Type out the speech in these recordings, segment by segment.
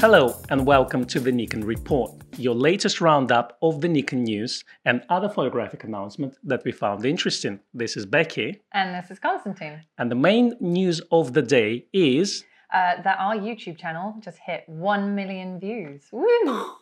Hello and welcome to the Nikon Report, your latest roundup of the Nikon news and other photographic announcements that we found interesting. This is Becky. And this is Constantine. And the main news of the day is uh, that our YouTube channel just hit 1 million views. Woo! um,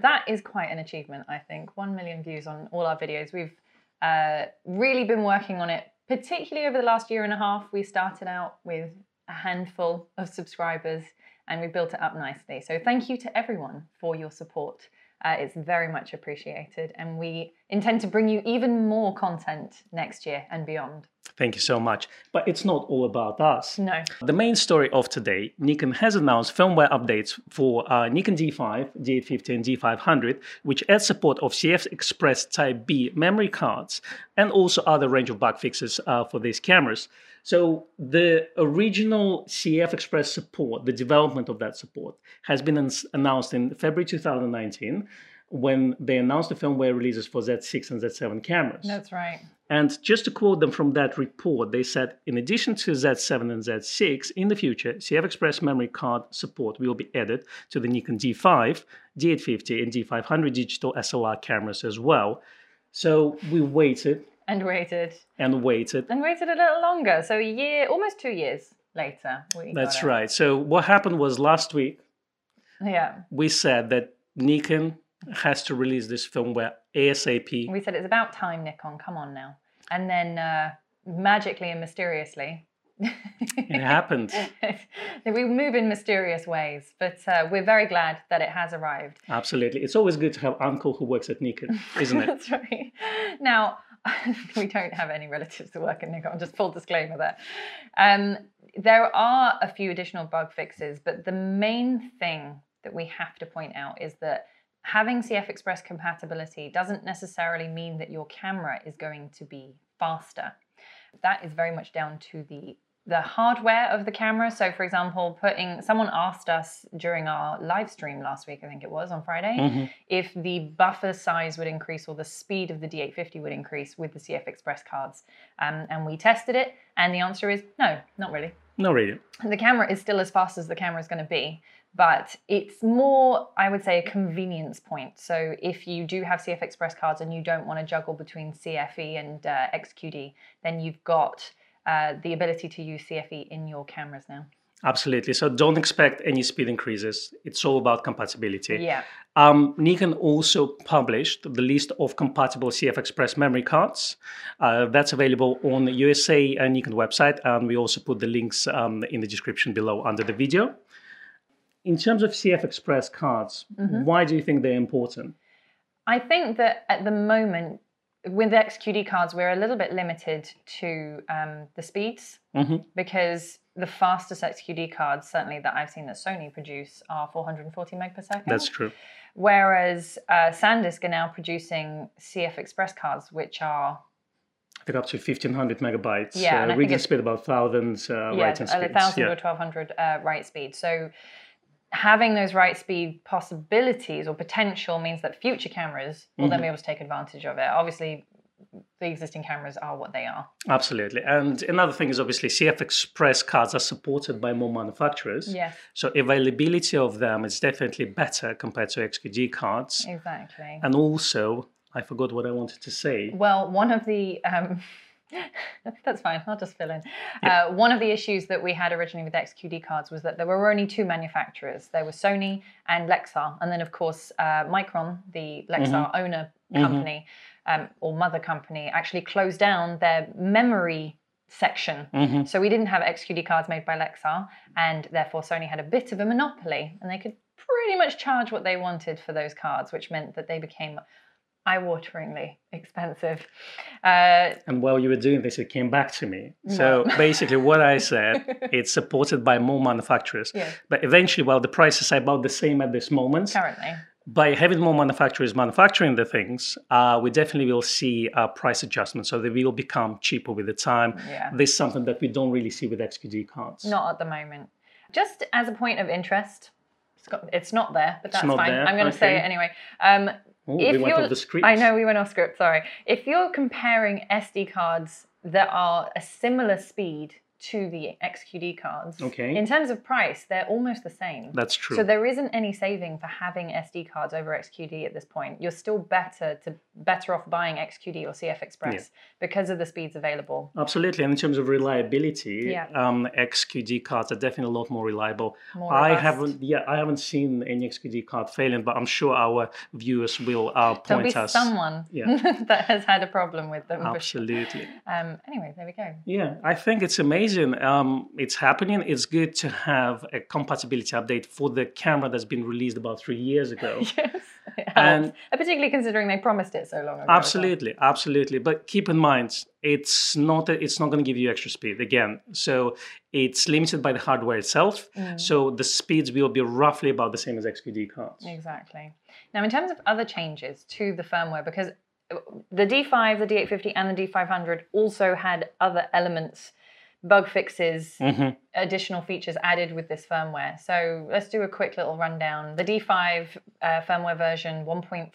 that is quite an achievement, I think. 1 million views on all our videos. We've uh, really been working on it, particularly over the last year and a half. We started out with a handful of subscribers and we built it up nicely. So thank you to everyone for your support. Uh, it's very much appreciated, and we intend to bring you even more content next year and beyond. Thank you so much. But it's not all about us. No. The main story of today Nikon has announced firmware updates for uh, Nikon D5, D850, and D500, which add support of CF Express Type B memory cards and also other range of bug fixes uh, for these cameras. So the original CF Express support, the development of that support, has been announced in February 2019 when they announced the firmware releases for Z6 and Z7 cameras. That's right. And just to quote them from that report, they said, in addition to Z7 and Z6, in the future, CF Express memory card support will be added to the Nikon D5, D850, and D500 digital SLR cameras as well. So we waited and waited. And waited. And waited a little longer. So a year, almost two years later. That's right. So what happened was last week. Yeah. We said that Nikon has to release this firmware ASAP. We said it's about time, Nikon. Come on now. And then uh, magically and mysteriously. it happened. we move in mysterious ways, but uh, we're very glad that it has arrived. Absolutely. It's always good to have uncle who works at Nikon, isn't it? That's right. Now, we don't have any relatives who work at Nikon, just full disclaimer there. Um, there are a few additional bug fixes, but the main thing that we have to point out is that having CF Express compatibility doesn't necessarily mean that your camera is going to be faster. That is very much down to the the hardware of the camera. So, for example, putting someone asked us during our live stream last week, I think it was on Friday, mm-hmm. if the buffer size would increase or the speed of the D850 would increase with the CF Express cards. Um, and we tested it, and the answer is no, not really. Not really. The camera is still as fast as the camera is going to be, but it's more, I would say, a convenience point. So if you do have CF Express cards and you don't want to juggle between CFE and uh, XQD, then you've got uh, the ability to use CFE in your cameras now. Absolutely. So don't expect any speed increases. It's all about compatibility. Yeah. Um, Nikon also published the list of compatible CF Express memory cards. Uh, that's available on the USA and Nikon website, and we also put the links um, in the description below under the video. In terms of CF Express cards, mm-hmm. why do you think they're important? I think that at the moment with XQD cards, we're a little bit limited to um, the speeds mm-hmm. because the fastest XQD cards, certainly that I've seen that Sony produce, are 440 meg per second. That's true. Whereas uh, SanDisk are now producing CF Express cards, which are I think up to 1500 megabytes. Yeah, uh, reading speed about 1000 uh, yeah, writing speed. 1000 yeah. or 1200 uh, write speed. So having those write speed possibilities or potential means that future cameras will mm-hmm. then be able to take advantage of it. Obviously, the existing cameras are what they are. Absolutely. And another thing is obviously CF Express cards are supported by more manufacturers. Yes. So availability of them is definitely better compared to XQD cards. Exactly. And also, I forgot what I wanted to say. Well, one of the um, That's fine. I'll just fill in. Yeah. Uh, one of the issues that we had originally with XQD cards was that there were only two manufacturers. There were Sony and Lexar, and then of course uh, Micron, the Lexar mm-hmm. owner mm-hmm. company mm-hmm. um, or mother company, actually closed down their memory section. Mm-hmm. So we didn't have XQD cards made by Lexar, and therefore Sony had a bit of a monopoly, and they could pretty much charge what they wanted for those cards, which meant that they became eye-wateringly expensive. Uh, and while you were doing this, it came back to me. No. So basically, what I said, it's supported by more manufacturers. Yeah. But eventually, while the prices are about the same at this moment, currently, by having more manufacturers manufacturing the things, uh, we definitely will see a price adjustment. So they will become cheaper with the time. Yeah. This is something that we don't really see with XQD cards. Not at the moment. Just as a point of interest, it's, got, it's not there, but that's fine. There. I'm going to okay. say it anyway. Um, Ooh, if we went off the script. I know we went off script. Sorry. If you're comparing SD cards that are a similar speed to the XQD cards, Okay. in terms of price, they're almost the same. That's true. So there isn't any saving for having SD cards over XQD at this point. You're still better to better off buying XQD or CF Express because of the speeds available. Absolutely. And in terms of reliability, Yeah. um, XQD cards are definitely a lot more reliable. More I robust. haven't, yeah, I haven't seen any XQD card failing, but I'm sure our viewers will uh, There'll point be us. someone Yeah. that has had a problem with them. for sure. Absolutely. Um, anyway, there we go. Yeah, I think it's amazing. Um, it's happening. It's good to have a compatibility update for the camera that's been released about three years ago. yes. And- Uh, particularly considering they promised it so long ago. well. Absolutely, absolutely. But keep in mind, it's not it's not going to give you extra speed again. So it's limited by the hardware itself. Mm. So the speeds will be roughly about the same as XQD cards. Exactly. Now, in terms of other changes to the firmware, because the D5, the D850, and the D500 also had other elements, bug fixes, hmm additional features added with this firmware. So let's do a quick little rundown. The D5 uh, firmware version 1.40,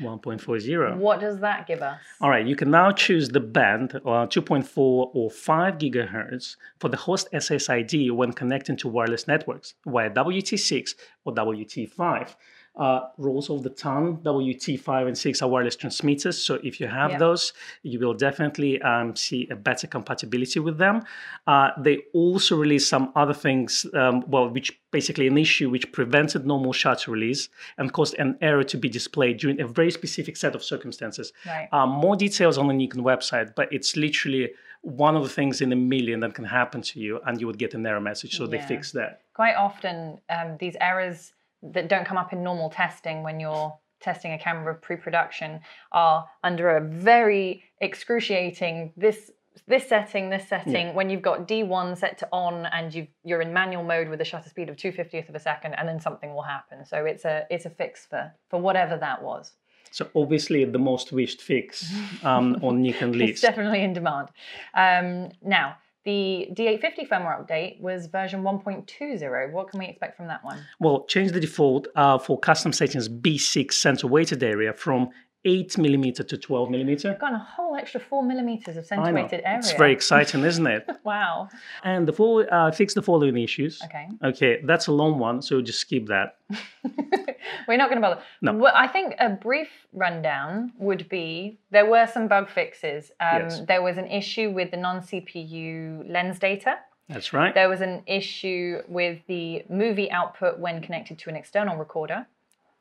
1.40. what does that give us? All right, you can now choose the band uh, 2.4 or 5 gigahertz for the host SSID when connecting to wireless networks via WT6 or WT5. Uh, rules of the thumb, WT5 and 6 are wireless transmitters. So if you have Yeah. those, you will definitely um, see a better compatibility with them. Uh, they also released some other things, um, well, which basically an issue which prevented normal shutter release and caused an error to be displayed during a very specific set of circumstances. Right. Uh, more details on the Nikon website, but it's literally one of the things in a million that can happen to you, and you would get an error message. So they Yeah. fixed that. quite often um, these errors that don't come up in normal testing when you're testing a camera pre-production are under a very excruciating this this setting this setting when you've got d1 set to on and you you're in manual mode with a shutter speed of 250th of a second and then something will happen. So it's a it's a fix for for whatever that was. So obviously the most wished fix um, on Nikon it's definitely in demand. Um, now the D850 firmware update was version 1.20. What can we expect from that one? Well, change the default uh, for custom settings B6 center weighted area from 8 millimeter to 12 millimeter. Got a whole extra four millimeters of center-weighted area. It's very exciting, isn't it? wow. And the full, uh, fix the following issues. Okay. Okay, that's a long one, so just skip that. We're not going to bother. No. Well, I think a brief rundown would be there were some bug fixes. Um, Yes. There was an issue with the non CPU lens data. That's right. There was an issue with the movie output when connected to an external recorder.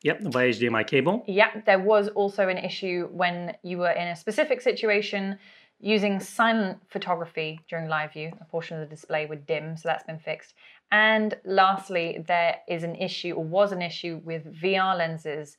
Yep, via HDMI cable. Yeah, there was also an issue when you were in a specific situation using silent photography during live view. A portion of the display would dim, so that's been fixed. And lastly, there is an issue, or was an issue, with VR lenses,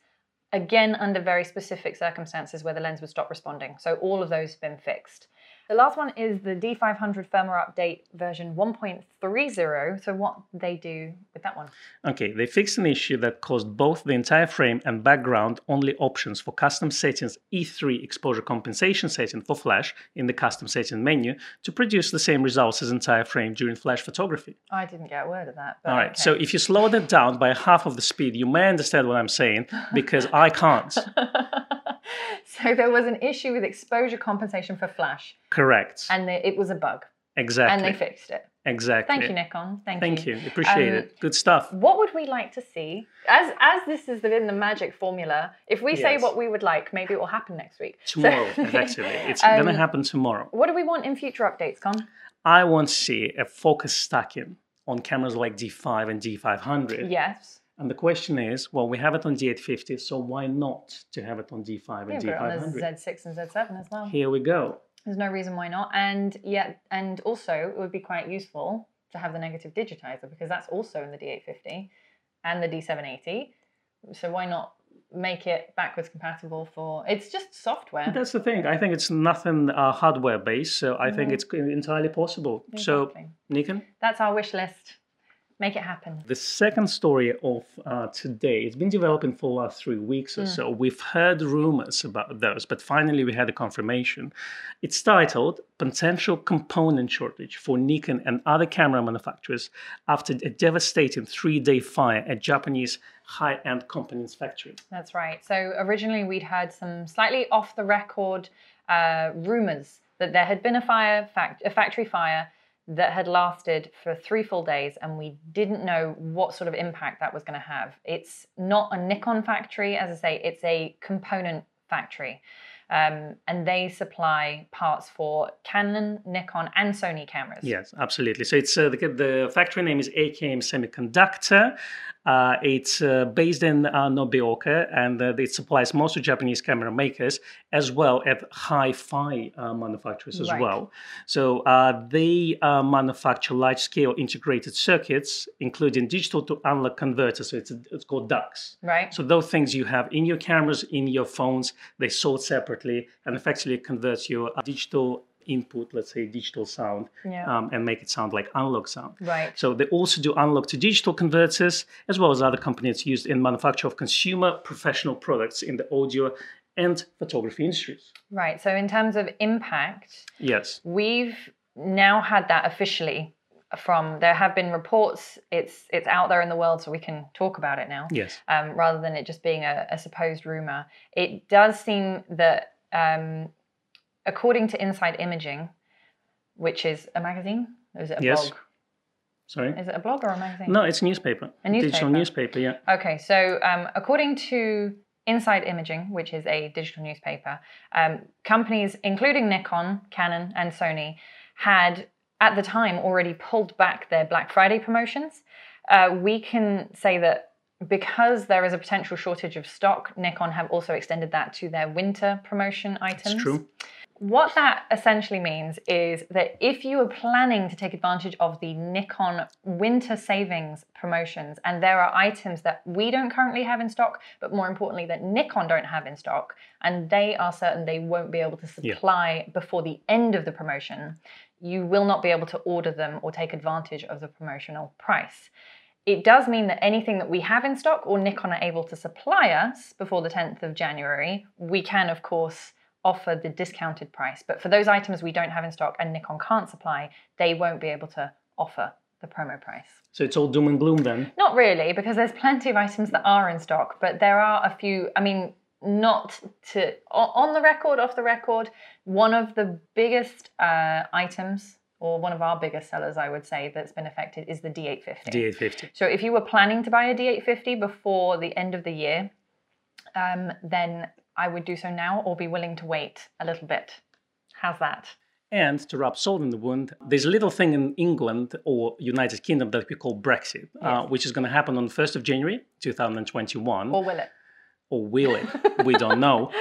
again under very specific circumstances where the lens would stop responding. So all of those have been fixed. The last one is the D500 firmware update version 1.30. So what they do with that one? Okay, they fixed an issue that caused both the entire frame and background only options for custom settings E3 exposure compensation setting for flash in the custom setting menu to produce the same results as entire frame during flash photography. I didn't get a word of that. But All right, okay. so if you slow that down by half of the speed, you may understand what I'm saying because I can't. so there was an issue with exposure compensation for flash, Correct. and it was a bug, exactly. and they fixed it. exactly. Thank you, Nikon. Thank, Thank you. Thank you. Appreciate Um, it. Good stuff. What would we like to see? As as this is been the magic formula, if we say what we would like, maybe it will happen next week. So- Tomorrow, effectively. It's Um, going to happen tomorrow. What do we want in future updates, Con? I want to see a focus stacking on cameras like D5 and D500. Yes. And the question is, well, we have it on D850, so why not to have it on D5 Yeah, and put it on the D500? Z6 and Z7 as well. Here we go. There's no reason why not. And yeah, and also it would be quite useful to have the negative digitizer because that's also in the D850 and the D780. So why not make it backwards compatible for? It's just software. That's the thing. I think it's nothing uh, hardware based, so I think Mhm. it's entirely possible. So, Exactly. Nikon, that's our wish list. Make it happen. the second story of uh, today, it's been developing for the last three weeks or Mm. so. We've heard rumors about those, but finally we had a confirmation. It's titled Potential Component Shortage for Nikon and Other Camera Manufacturers After a Devastating Three Day Fire at Japanese High End Components Factory. That's right. So originally we'd heard some slightly off the record uh, rumors that there had been a fire, fact, a factory fire that had lasted for three full days, and we didn't know what sort of impact that was going to have. It's not a Nikon factory, as I say, it's a component factory. Um, and they supply parts for Canon, Nikon, and Sony cameras. Yes, absolutely. So it's uh, the, the factory name is AKM Semiconductor. Uh, it's uh, based in uh, Nobeoka and uh, it supplies most of Japanese camera makers as well as hi-fi uh, manufacturers as Right. well. So uh, they uh, manufacture large-scale integrated circuits, including digital to analog converters. So it's, it's called DACs. Right? So those things you have in your cameras, in your phones, they sold separately and effectively converts your digital input, let's say digital sound, Yeah. um, and make it sound like analog sound. Right. So they also do analog to digital converters, as well as other components used in manufacture of consumer professional products in the audio and photography industries. Right. So, in terms of impact, Yes. we've now had that officially from there have been reports it's it's out there in the world so we can talk about it now Yes. um, rather than it just being a, a supposed rumor it does seem that um, according to inside imaging which is a magazine or is it a Yes. blog Sorry. is it a blog or a magazine No, it's a newspaper. A Digital newspaper. newspaper, yeah. Okay, so um, according to Inside Imaging, which is a digital newspaper, um, companies including Nikon, Canon, and Sony had at the time already pulled back their Black Friday promotions. Uh, we can say that because there is a potential shortage of stock, Nikon have also extended that to their winter promotion items. It's true. What that essentially means is that if you are planning to take advantage of the Nikon winter savings promotions, and there are items that we don't currently have in stock, but more importantly, that Nikon don't have in stock, and they are certain they won't be able to Yeah. supply before the end of the promotion, you will not be able to order them or take advantage of the promotional price. It does mean that anything that we have in stock or Nikon are able to supply us before the 10th of January, we can, of course, offer the discounted price. But for those items we don't have in stock and Nikon can't supply, they won't be able to offer the promo price. So it's all doom and gloom then. Not really, because there's plenty of items that are in stock, but there are a few. I mean, not to on the record, off the record, one of the biggest uh, items, or one of our biggest sellers, I would say, that's been affected is the D850. D850. So if you were planning to buy a D850 before the end of the year, um, then I would do so now or be willing to wait a little bit. How's that? And to rub salt in the wound, there's a little thing in England or United Kingdom that we call Brexit, uh, which is going to happen on the 1st of January 2021. Or will it? Or will it? We don't know.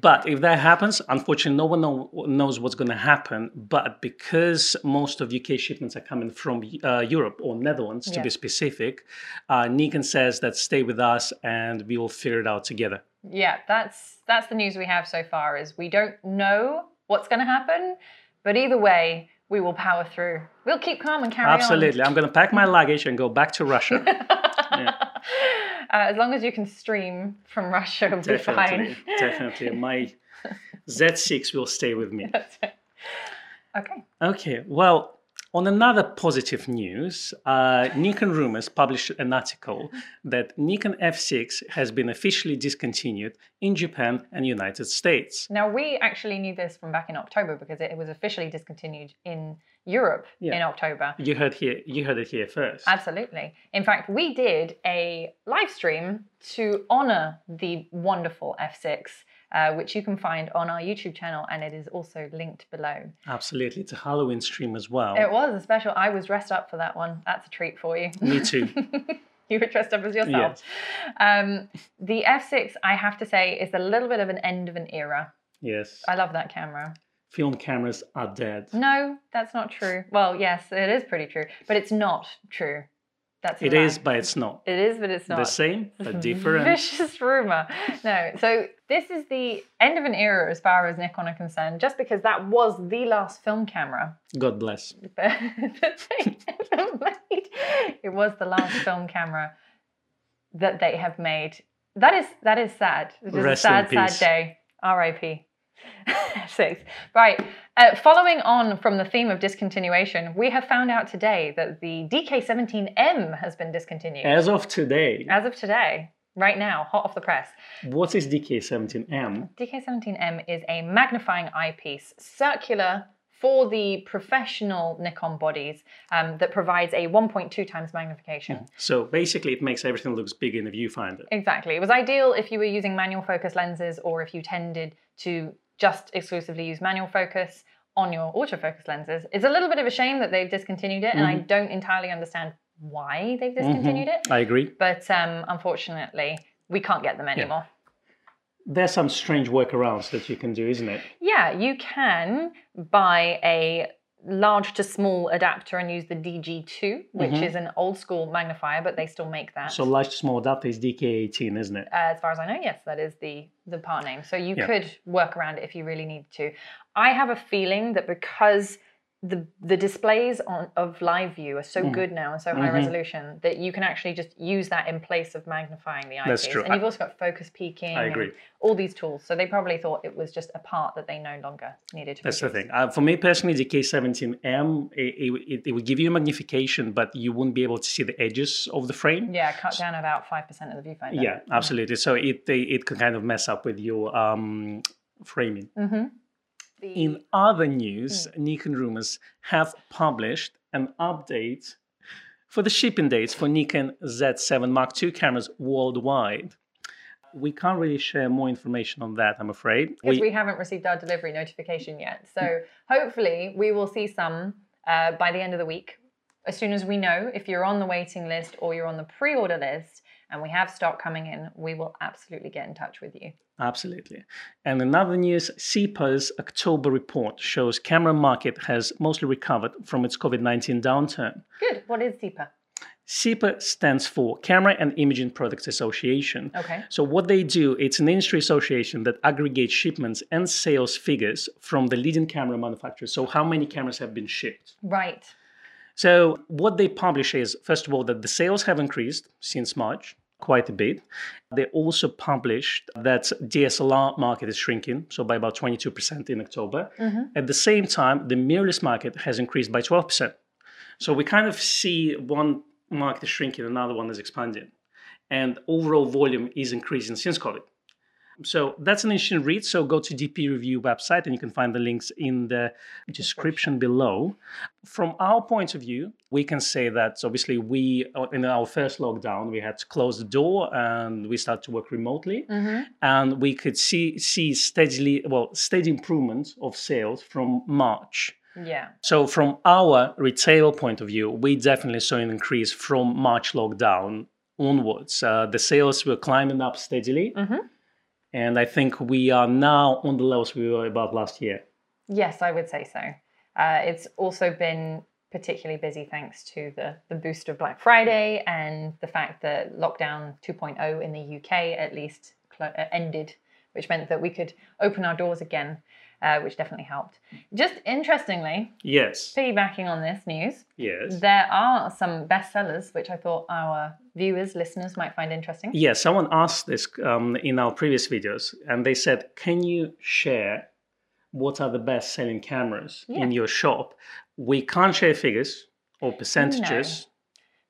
But if that happens, unfortunately, no one know, knows what's going to happen. But because most of UK shipments are coming from uh, Europe or Netherlands, to be specific, uh, Nikon says that stay with us and we will figure it out together. Yeah, that's that's the news we have so far. Is we don't know what's going to happen, but either way, we will power through. We'll keep calm and carry on. Absolutely. I'm going to pack my luggage and go back to Russia. on. Uh, as long as you can stream from Russia, we'll be definitely. fine. Definitely. My Z6 will stay with me. It. Okay. Okay, well, on another positive news, uh, Nikon Rumors published an article that Nikon F6 has been officially discontinued in Japan and United States. Now we actually knew this from back in October because it, it was officially discontinued in Europe Yeah. in October. You heard here, you heard it here first. Absolutely. In fact, we did a live stream to honor the wonderful F6, uh, which you can find on our YouTube channel, and it is also linked below. Absolutely, it's a Halloween stream as well. It was a special. I was dressed up for that one. That's a treat for you. Me too. you were dressed up as yourself. Um, the F6, I have to say, is a little bit of an end of an era. Yes, I love that camera. film cameras are dead. No, that's not true. Well, yes, it is pretty true, but it's not true. That's It is, but it's not. It is, but it's not. The same, but different. Vicious rumor. No, so this is the end of an era as far as Nikon are concerned, just because that was the last film camera God bless. that they ever made. It was the last film camera that they have made. That is that is sad. It is Rest a sad, sad day. R.I.P. Six. Right. Uh, following on from the theme of discontinuation, we have found out today that the DK17M has been discontinued As of today, as of today. right now, hot off the press. What is DK17M? DK17M is a magnifying eyepiece, circular for the professional Nikon bodies um, that provides a 1.2 times magnification. So basically, it makes everything looks big in the viewfinder. Exactly. It was ideal if you were using manual focus lenses or if you tended to just exclusively use manual focus on your autofocus lenses. It's a little bit of a shame that they've discontinued it, and I don't entirely understand why they've discontinued it. I agree. But um, unfortunately, we can't get them anymore. There's some strange workarounds that you can do, isn't it? Yeah, you can buy a large to small adapter and use the DG2, which mm-hmm. is an old school magnifier, but they still make that. So large to small adapter is DK18, isn't it? as far as I know, yes, that is the the part name. So you Yeah. could work around it if you really need to. I have a feeling that because the the displays on of live view are so Mm. good now and so high Mhm. resolution that you can actually just use that in place of magnifying the eyepiece. That's true. And you've also got focus peaking. I and agree. all these tools. So they probably thought it was just a part that they no longer needed to That's the thing. Uh, for me personally, the K17M, it, it, it would give you a magnification, but you wouldn't be able to see the edges of the frame. Yeah, cut down about five percent of the viewfinder. Yeah, absolutely. So it it can kind of mess up with your um, framing. Mm-hmm. In other news, Nikon rumors have published an update for the shipping dates for Nikon Z7 Mark II cameras worldwide. We can't really share more information on that, I'm afraid. because we, haven't received our delivery notification yet. So hopefully we will see some uh, by the end of the week. As soon as we know if you're on the waiting list or you're on the pre-order list and we have stock coming in, we will absolutely get in touch with you. Absolutely. And in other news, CIPA's October report shows camera market has mostly recovered from its COVID-19 downturn. Good. What is DEPA? CIPA stands for Camera and Imaging Products Association. Okay. So what they do, it's an industry association that aggregates shipments and sales figures from the leading camera manufacturers. So how many cameras have been shipped? Right. So what they publish is, first of all, that the sales have increased since March quite a bit. They also published that DSLR market is shrinking, so by about 22% in October. Mm-hmm. At the same time, the mirrorless market has increased by 12%. So we kind of see one market is shrinking, another one is expanding. And overall volume is increasing since COVID. So that's an interesting read. So go to DP Review website and you can find the links in the description below. From our point of view, we can say that obviously we, uh, in our first lockdown, we had to close the door and we started to work remotely. And we could see, see steadily, well, steady improvement of sales from March. Yeah. So from our retail point of view, we definitely saw an increase from March lockdown onwards. Uh, the sales were climbing up steadily. And I think we are now on the levels we were about last year. Yes, I would say so. Uh, it's also been particularly busy thanks to the, the boost of Black Friday and the fact that lockdown 2.0 in the UK at least cl- uh, ended, which meant that we could open our doors again, uh, which definitely helped. Just interestingly, Yes. piggybacking on this news, Yes. there are some bestsellers which I thought our viewers, listeners might find interesting. Yes, someone asked this um, in our previous videos, and they said, "Can you share what are the best-selling cameras Yeah. in your shop?" We can't share figures or percentages.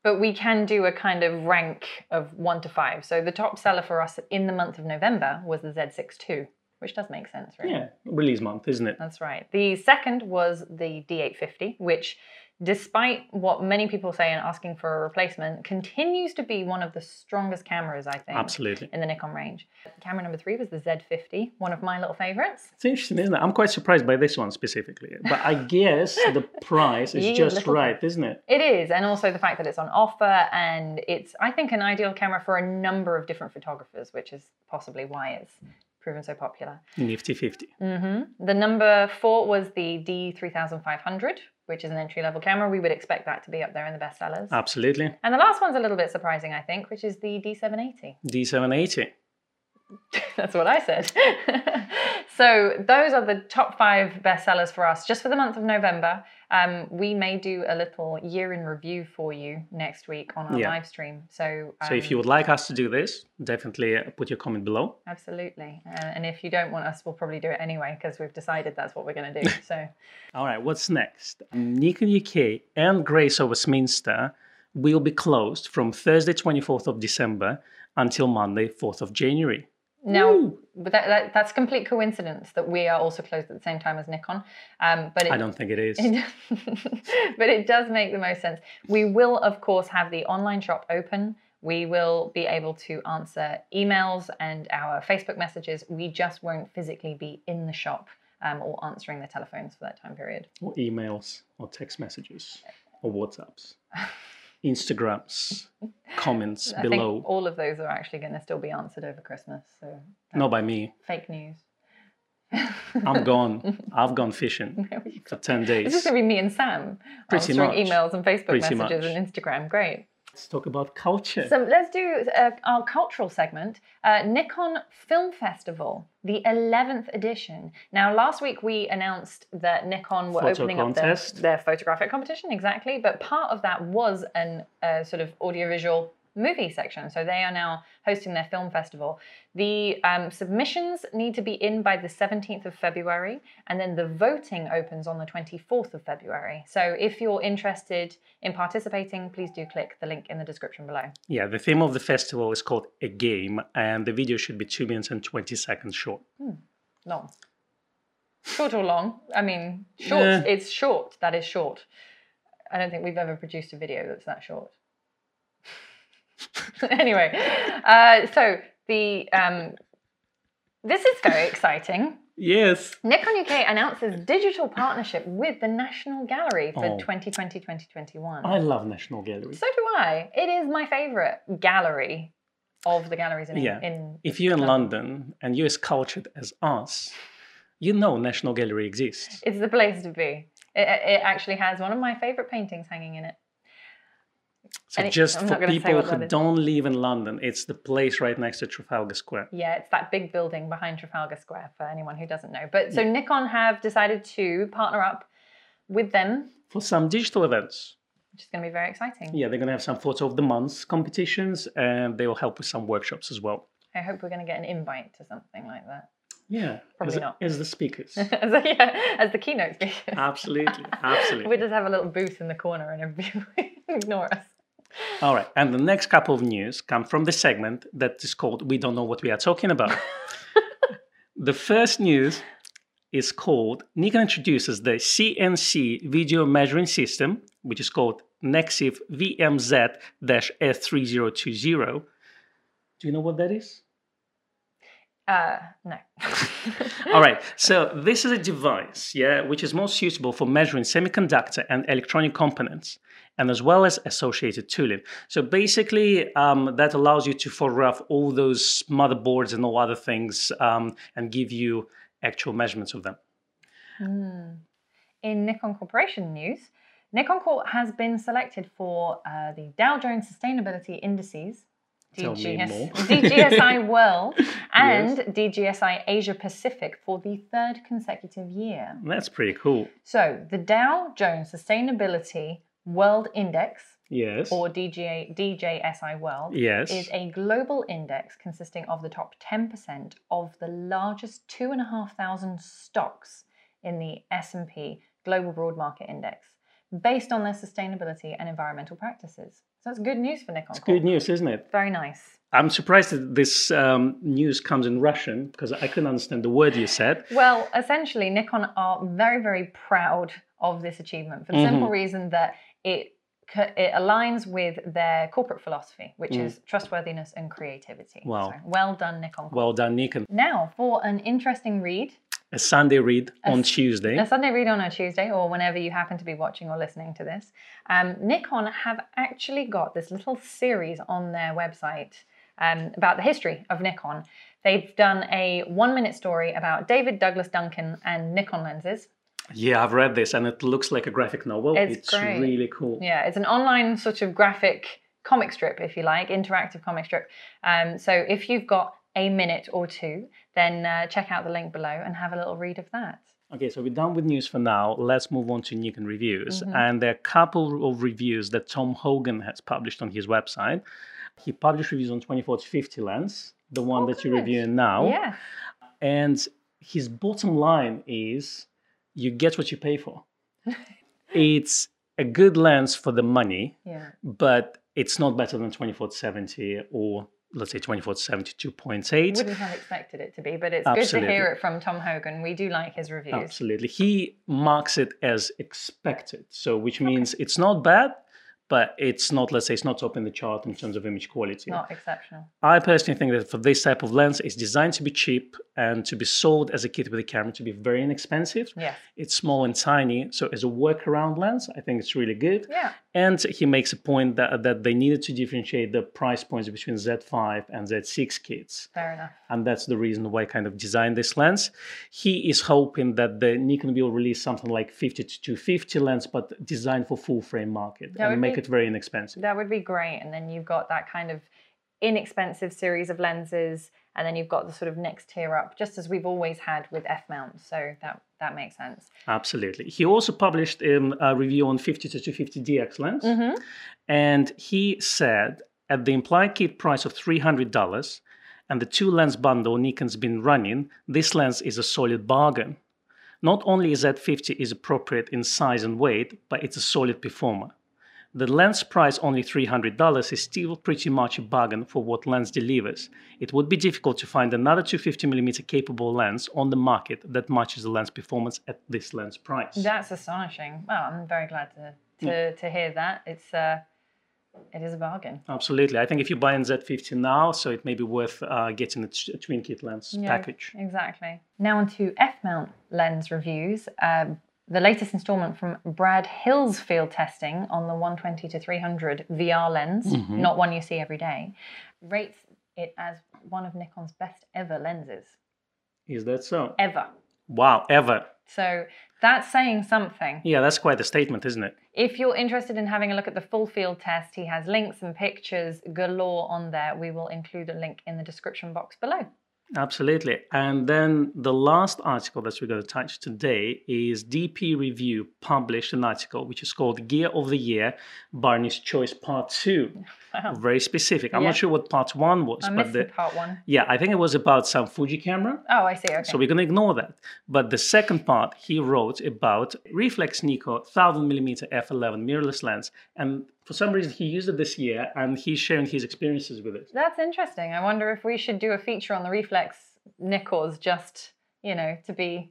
But we can do a kind of rank of one to five. So the top seller for us in the month of November was the Z6 II, which does make sense, right? Yeah, release month, isn't it? That's right. The second was the D850, which, despite what many people say and asking for a replacement, continues to be one of the strongest cameras, I think, Absolutely. in the Nikon range. Camera number three was the Z50, one of my little favorites. It's interesting, isn't it? I'm quite surprised by this one specifically, but I guess the price is You just right, isn't it? It is, and also the fact that it's on offer, and it's, I think, an ideal camera for a number of different photographers, which is possibly why it's proven so popular. Nifty 50. hmm The number four was the D3500, which is an entry level camera. We would expect that to be up there in the bestsellers. Absolutely. And the last one's a little bit surprising, I think, which is the D780. D780. That's what I said. so those are the top five bestsellers for us just for the month of November. Um, we may do a little year in review for you next week on our Yeah. live stream. So, um, So if you would like us to do this, definitely uh, put your comment below. absolutely, uh, and if you don't want us, we'll probably do it anyway because we've decided that's what we're going to do. So All right, what's next? Nikon UK and Grays of Westminster will be closed from Thursday, 24th of December until Monday, 4th of January. Now, but that, that, that's complete coincidence that we are also closed at the same time as Nikon. Um, but it, I don't think it is. It, but it does make the most sense. We will, of course, have the online shop open. We will be able to answer emails and our Facebook messages. We just won't physically be in the shop um, or answering the telephones for that time period. Or emails, or text messages, or WhatsApps, Instagrams, comments I below. think all of those are actually going to still be answered over Christmas. So Not by me. fake news. I'm gone. I've gone fishing for go. 10 This days. is going to be me and Sam Pretty answering much. emails and Facebook Pretty messages much. and Instagram. Great. Let's talk about culture. So let's do uh, our cultural segment. Uh, Nikon Film Festival, the 11th edition. Now, last week we announced that Nikon were Photo opening up their, contest. their photographic competition, exactly. But part of that was an uh, sort of audiovisual movie section. So they are now hosting their film festival. The um, submissions need to be in by the 17th of February, and then the voting opens on the 24th of February. So if you're interested in participating, please do click the link in the description below. Yeah, the theme of the festival is called A Game, and the video should be 2 minutes and 20 seconds short. Long. Short or long? I mean, short. Yeah. It's short. That is short. I don't think we've ever produced a video that's that short. anyway, uh, so the um, this is very exciting. Yes. Nikon UK announces digital partnership with the National Gallery for Oh. 2020-2021. I love National Gallery. So do I. It is my favourite gallery of the galleries in, Yeah. in If you're in London and you're as cultured as us, you know National Gallery exists. It's the place to be. It, it actually has one of my favorite paintings hanging in it. So And just I'm for not gonna say people who is. don't live in London, it's the place right next to Trafalgar Square. Yeah, it's that big building behind Trafalgar Square for anyone who doesn't know. But so Nikon have decided to partner up with them, For some digital events. which is going to be very exciting. Yeah, they're going to have some photo of the month competitions and they will help with some workshops as well. I hope we're going to get an invite to something like that. Yeah, Probably as, not. as the speakers. as, a, yeah, as the keynote speaker. absolutely, absolutely. we just have a little booth in the corner and everybody ignore us. All right, and the next couple of news come from the segment that is called "We Don't Know What We Are Talking About." the first news is called Nikon introduces the CNC video measuring system, which is called NEXIV VMZ-S3020. Do you know what that is? Uh, no. All right. So this is a device, yeah, which is most suitable for measuring semiconductor and electronic components, and as well as associated tooling. So basically, um, that allows you to photograph all those motherboards and all other things, um, and give you actual measurements of them. In Nikon Corporation news, Nikon Corp has been selected for uh, the Dow Jones Sustainability Indices, more. DJSI World, and DJSI Asia Pacific for the third consecutive year. That's pretty cool. So, the Dow Jones Sustainability World Index, Yes. or DGA, DJSI World, yes. is a global index consisting of the top 10% of the largest 2,500 stocks in the S&P Global Broad Market Index based on their sustainability and environmental practices. So that's good news for Nikon. It's good news, isn't it? Very nice. I'm surprised that this um, news comes in Russian because I couldn't understand the word you said. Well, essentially, Nikon are very, very proud of this achievement for the simple reason that it it aligns with their corporate philosophy, which is trustworthiness and creativity. Wow. So, well done, Nikon. Well done, Nikon. Now, for an interesting read, A Sunday read on Tuesday. a Sunday read on a Tuesday, or whenever you happen to be watching or listening to this, um, Nikon have actually got this little series on their website um, about the history of Nikon. They've done a one minute story about David Douglas Duncan and Nikon lenses. Yeah, I've read this and it looks like a graphic novel. It's great. really cool. Yeah, it's an online sort of graphic comic strip, if you like, interactive comic strip. Um, so if you've got a minute or two, then uh, check out the link below and have a little read of that. Okay, so we're done with news for now. Let's move on to Nikon reviews. Mm-hmm. And there are a couple of reviews that Thom Hogan has published on his website. He published reviews on 24 to 50 lens, the one that you're reviewing now. Yeah. And his bottom line is you get what you pay for. it's a good lens for the money, Yeah. but it's not better than 24 to 70 or let's say 24 to 72.8. Wouldn't have expected it to be, but it's Absolutely. good to hear it from Thom Hogan. We do like his reviews. Absolutely. He marks it as expected. So, which means it's not bad, but it's not, let's say, it's not top in the chart in terms of image quality. Not exceptional. I personally think that for this type of lens, it's designed to be cheap and to be sold as a kit with a camera to be very inexpensive. Yeah. It's small and tiny. So, as a workaround lens, I think it's really good. Yeah. And he makes a point that, that they needed to differentiate the price points between Z5 and Z6 kits. Fair enough. And that's the reason why I kind of designed this lens. He is hoping that the Nikon will release something like 50 to 250 lens, but designed for full frame market That and make be- it very inexpensive. That would be great. And then you've got that kind of inexpensive series of lenses, and then you've got the sort of next tier up, just as we've always had with F mounts. So that that makes sense. Absolutely. He also published um, a review on 50 to 250 DX lens. Mm-hmm. And he said at the implied kit price of $300 and the two lens bundle Nikon's been running, this lens is a solid bargain. Not only is Z50 is appropriate in size and weight, but it's a solid performer. The lens price only $300 is still pretty much a bargain for what lens delivers. It would be difficult to find another 250mm capable lens on the market that matches the lens performance at this lens price. That's astonishing. Well, I'm very glad to to, to hear that. It's uh, it is a bargain. Absolutely. I think if you buy in Z50 now, so it may be worth uh, getting a, t- a twin kit lens Yeah, package. Exactly. Now on to F mount lens reviews. Um, the latest installment from Brad Hill's field testing on the 120 to 300 VR lens, Mm-hmm. not one you see every day, rates it as one of Nikon's best ever lenses. Is that so? Ever. Wow, ever. So that's saying something. Yeah, that's quite a statement, isn't it? If you're interested in having a look at the full field test, he has links and pictures galore on there. We will include a link in the description box below. Absolutely. And then the last article that we're going to touch today is DP Review published an article which is called Gear of the Year Barney's Choice Part 2. Wow. Very specific. I'm Yeah. not sure what Part 1 was, I but the, part one. yeah, I think it was about some Fuji camera. Oh, I see. Okay. So we're to ignore that. But the second part, he wrote about Reflex Nikkor 1000mm f11 mirrorless lens. And for some reason, he used it this year and he's sharing his experiences with it. That's interesting. I wonder if we should do a feature on the reflex Nikkors just, you know, to be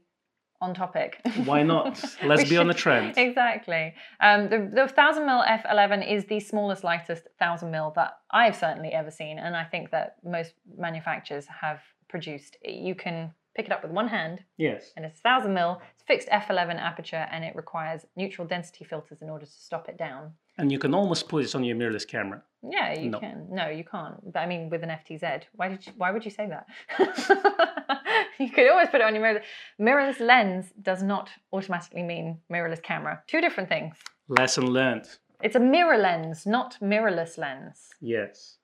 on topic. Why not? Let's be on the trend. Exactly. Um, the, the 1000 mil f11 is the smallest, lightest 1000 mil that I've certainly ever seen. And I think that most manufacturers have produced. You can pick it up with one hand Yes. and it's 1000 mil. It's fixed f11 aperture and it requires neutral density filters in order to stop it down. And you can almost put it on your mirrorless camera. Yeah, you No. can. No, you can't. But I mean, with an FTZ, why did you, why would you say that? you could always put it on your mirrorless. Mirrorless lens does not automatically mean mirrorless camera. Two different things. Lesson learned. It's a mirror lens, not mirrorless lens. Yes.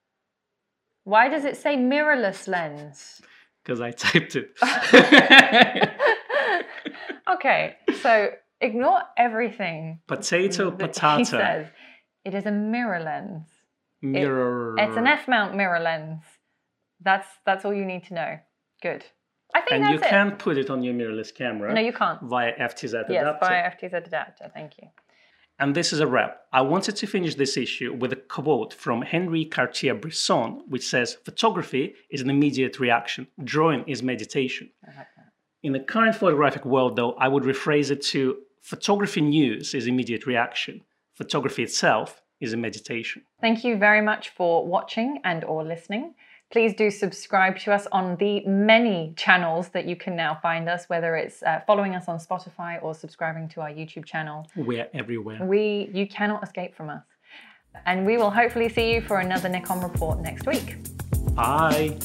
Why does it say mirrorless lens? Because I typed it. okay, so ignore everything Potato, that he patata. says. It is a mirror lens. Mirror. It's an F mount mirror lens. That's that's all you need to know. Good. I think And you it. can put it on your mirrorless camera No, you can't. via FTZ adapter. Yes, via FTZ adapter. Thank you. And this is a wrap. I wanted to finish this issue with a quote from Henri Cartier Bresson, which says Photography is an immediate reaction, drawing is meditation. Like. In the current photographic world, though, I would rephrase it to photography news is immediate reaction, photography itself is a meditation. Thank you very much for watching and or listening. Please do subscribe to us on the many channels that you can now find us, whether it's uh, following us on Spotify or subscribing to our YouTube channel. We're everywhere. We you cannot escape from us. And we will hopefully see you for another Nikon report next week. Bye.